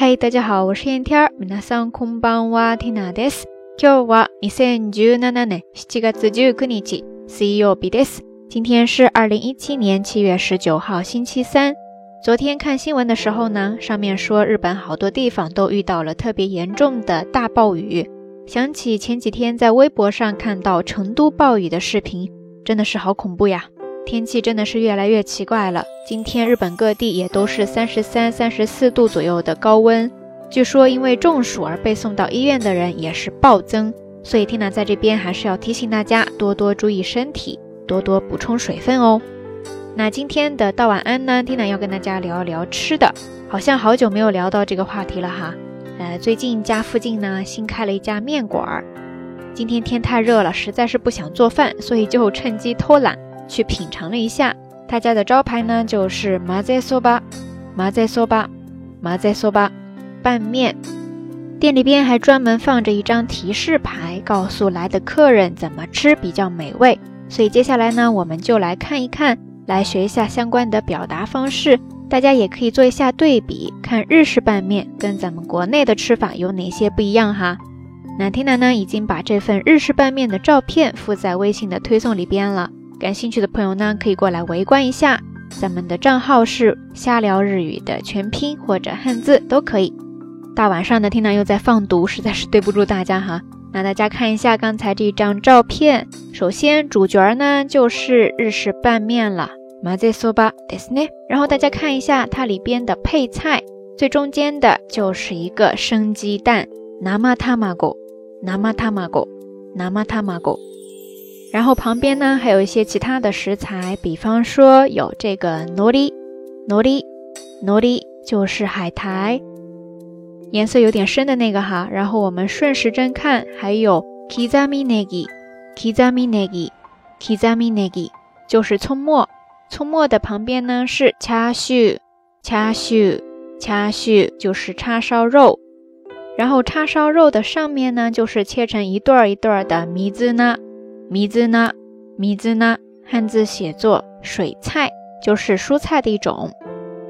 嗨，大家好，我是燕天儿。皆さんこんばんは、ティナです。今日は二千十七年七月十九日、水曜日です。今天是二零一七年七月十九号，星期三。昨天看新闻的时候呢，上面说日本好多地方都遇到了特别严重的大暴雨。想起前几天在微博上看到成都暴雨的视频，真的是好恐怖呀！ 天气真的是越来越奇怪了。今天日本各地也都是三十三、三十四度左右的高温。据说因为中暑而被送到医院的人也是暴增，所以缇娜在这边还是要提醒大家多多注意身体，多多补充水分哦。那今天的道晚安呢，缇娜要跟大家聊一聊吃的，好像好久没有聊到这个话题了哈。呃，最近家附近呢新开了一家面馆儿。今天天太热了，实在是不想做饭，所以就趁机偷懒去品尝了一下。他家的招牌呢就是麻在索巴，麻在索巴，麻在索巴拌面。店里边还专门放着一张提示牌，告诉来的客人怎么吃比较美味。所以接下来呢，我们就来看一看，来学一下相关的表达方式。大家也可以做一下对比，看日式拌面跟咱们国内的吃法有哪些不一样哈。那缇娜呢已经把这份日式拌面的照片附在微信的推送里边了，感兴趣的朋友呢可以过来围观一下。咱们的账号是瞎聊日语的全拼或者汉字都可以。大晚上的缇娜又在放毒，实在是对不住大家哈。那大家看一下刚才这张照片，首先主角呢就是日式拌面了。麻在说吧，对是呢。然后大家看一下它里边的配菜，最中间的就是一个生鸡蛋，ナマタマゴ，ナ 然后旁边呢还有一些其他的食材，比方说有这个ノリ，ノリ，ノリ就是海苔，颜色有点深的那个哈。然后我们顺时针看，还有キザミネギ，キザミネギ，キザミネギ就是葱末。葱末的旁边呢是叉须，叉须，叉须就是叉烧肉，然后叉烧肉的上面呢就是切成一段儿一段儿的米子呢， 米子呢，米子呢，汉字写作水菜，就是蔬菜的一种。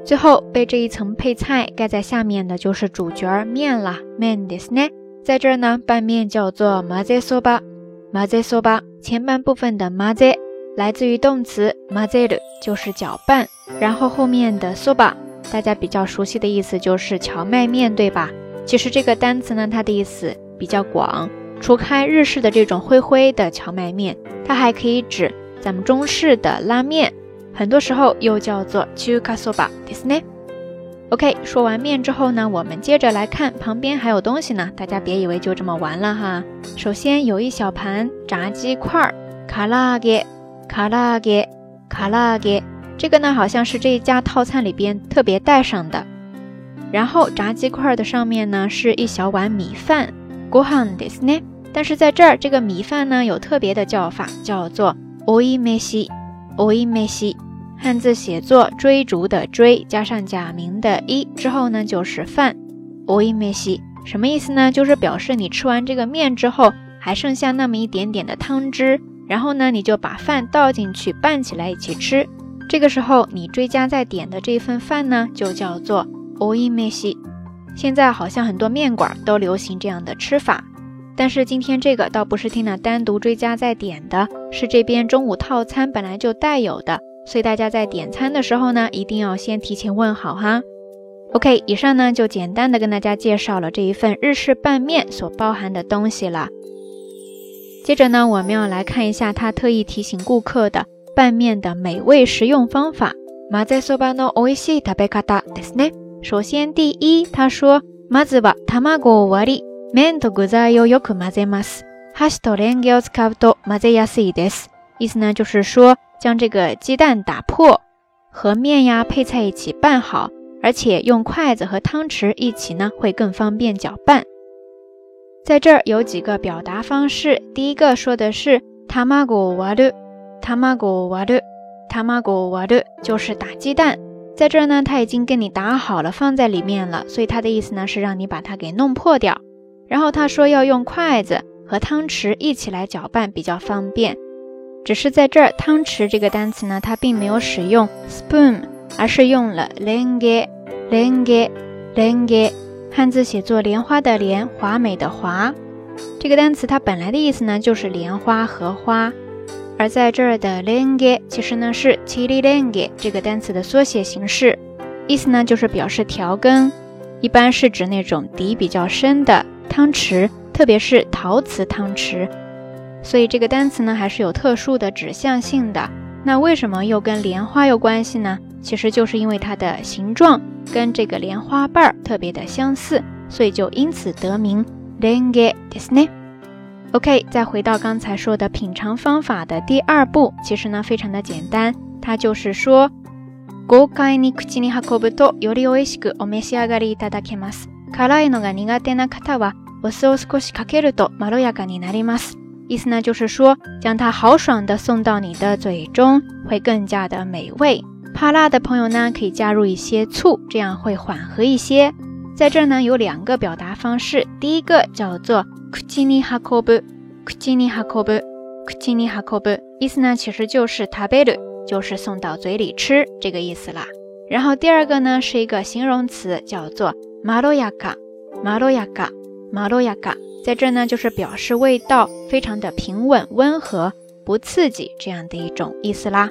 最后被这一层配菜盖在下面的就是主角面了，面ですね。在这儿呢，拌面叫做麻在そば，麻在そば，前半部分的麻在。来自于动词 mazeru，就是搅拌，然后后面的 soba，大家比较熟悉的意思就是荞麦面，对吧？其实这个单词呢，它的意思比较广， 除开日式的这种灰灰的荞麦面，它还可以指咱们中式的拉面，很多时候又叫做 chuka soba，对是呢。OK，说完面之后呢，我们接着来看旁边还有东西呢，大家别以为就这么完了哈。首先有一小盘炸鸡块儿，卡拉给。卡拉给，卡拉给，这个呢好像是这一家套餐里边特别带上的。然后炸鸡块的上面呢是一小碗米饭ご飯ですね。 但是在这儿这个米饭呢有特别的叫法，叫做おいめし，おいめし，汉字写作追逐的追加上假名的一之后呢就是饭，おいめし什么意思呢？就是表示你吃完这个面之后还剩下那么一点点的汤汁。然后呢，你就把饭倒进去拌起来一起吃。这个时候你追加再点的这份饭呢，就叫做 oi meshi。现在好像很多面馆都流行这样的吃法， 但是今天这个倒不是 Tina 单独追加再点的，是这边中午套餐本来就带有的，所以大家在点餐的时候呢，一定要先提前问好哈。OK，以上呢就简单的跟大家介绍了这一份日式拌面所包含的东西了。接着呢，我们要来看一下他特意提醒顾客的拌面的美味食用方法。まぜそばの美味しい食べ方ですね。首先，第一，他说，まずは卵を割り、 麺と具材をよく混ぜます。箸とレンゲを使うと混ぜやすいです。意思呢，就是说将这个鸡蛋打破，和面呀配菜一起拌好，而且用筷子和汤匙一起呢，会更方便搅拌。在这儿有几个表达方式，第一个说的是 tamago waru，tamago waru，tamago waru，就是打鸡蛋。在这儿呢，他已经给你打好了，放在里面了，所以他的意思呢是让你把它给弄破掉。 然后他说要用筷子和汤匙一起来搅拌比较方便。只是在这儿汤匙这个单词呢，它并没有使用 spoon，而是用了 lenge，lenge，lenge。汉字写作莲花的莲，华美的华。这个单词它本来的意思呢，就是莲花、荷花。而在这儿的 lenge 其实呢是 chili lenge 这个单词的缩写形式，意思呢就是表示调羹，一般是指那种底比较深的汤匙，特别是陶瓷汤匙。所以这个单词呢还是有特殊的指向性的。那为什么又跟莲花有关系呢？其实就是因为它的形状跟这个莲花瓣儿特别的相似，所以就因此得名 lenge ですね。OK，再回到刚才说的品尝方法的第二步，其实呢非常的简单，它就是说，豪快に口に運ぶとより美味しくお召し上がりいただけます。辛いのが苦手な方は お酢を少しかけるとまろやかになります。意思呢就是说，将它豪爽的送到你的嘴中，会更加的美味。怕辣的朋友呢，可以加入一些醋，这样会缓和一些。在这呢有两个表达方式，第一个叫做。口に運ぶ、口に運ぶ、口に運ぶ，意思呢其实就是食べる，就是送到嘴里吃这个意思啦。然后第二个呢是一个形容词，叫做まろやか、まろやか、 まろやか，在这呢就是表示味道非常的平稳、温和，不刺激这样的一种意思啦。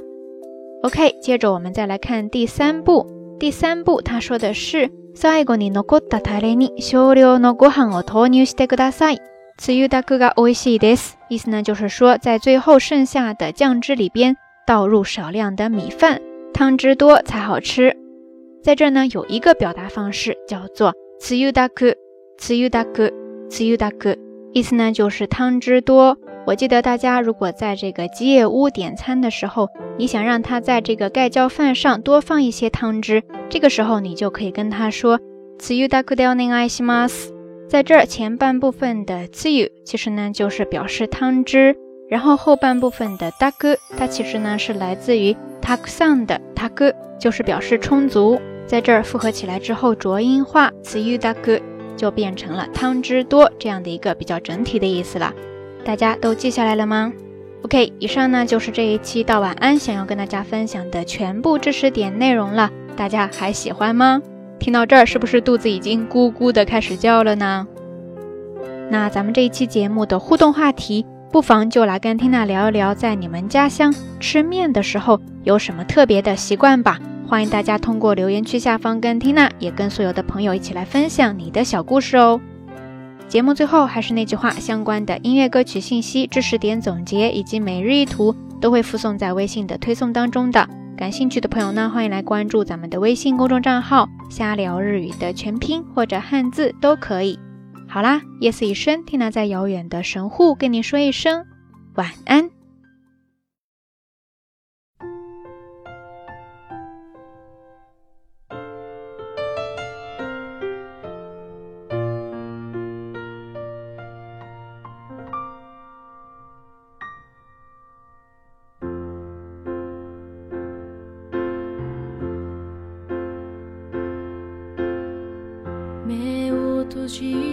OK，接着我们再来看第三步。第三步他说的是最後に残ったタレに少量のご飯を投入してください。此鱼大哥哥おいしいです。意思呢就是说，在最后剩下的酱汁里边倒入少量的米饭，汤汁多才好吃。在这呢有一个表达方式叫做此鱼大哥， 此鱼大哥，此鱼大哥，意思呢就是汤汁多。我记得大家如果在这个吉野屋点餐的时候，你想让他在这个盖浇饭上多放一些汤汁，这个时候你就可以跟他说此鱼大哥でお願いします。在这儿前半部分的 tsu 其实呢就是表示汤汁，然后后半部分的 daku 它其实呢是来自于 takusan 的 taku，就是表示充足。在这儿复合起来之后，浊音化 tsu daku 就变成了汤汁多这样的一个比较整体的意思了。大家都记下来了吗？OK，以上呢就是这一期到晚安想要跟大家分享的全部知识点内容了。大家还喜欢吗？听到这儿，是不是肚子已经咕咕的开始叫了呢？那咱们这一期节目的互动话题，不妨就来跟缇娜聊一聊，在你们家乡吃面的时候有什么特别的习惯吧。欢迎大家通过留言区下方跟缇娜，也跟所有的朋友一起来分享你的小故事哦。节目最后还是那句话，相关的音乐歌曲信息、知识点总结以及每日一图都会附送在微信的推送当中的。感兴趣的朋友呢，欢迎来关注咱们的微信公众账号“瞎聊日语”的全拼或者汉字都可以。好啦，夜色已深，缇娜在遥远的神户跟你说一声晚安。hoje.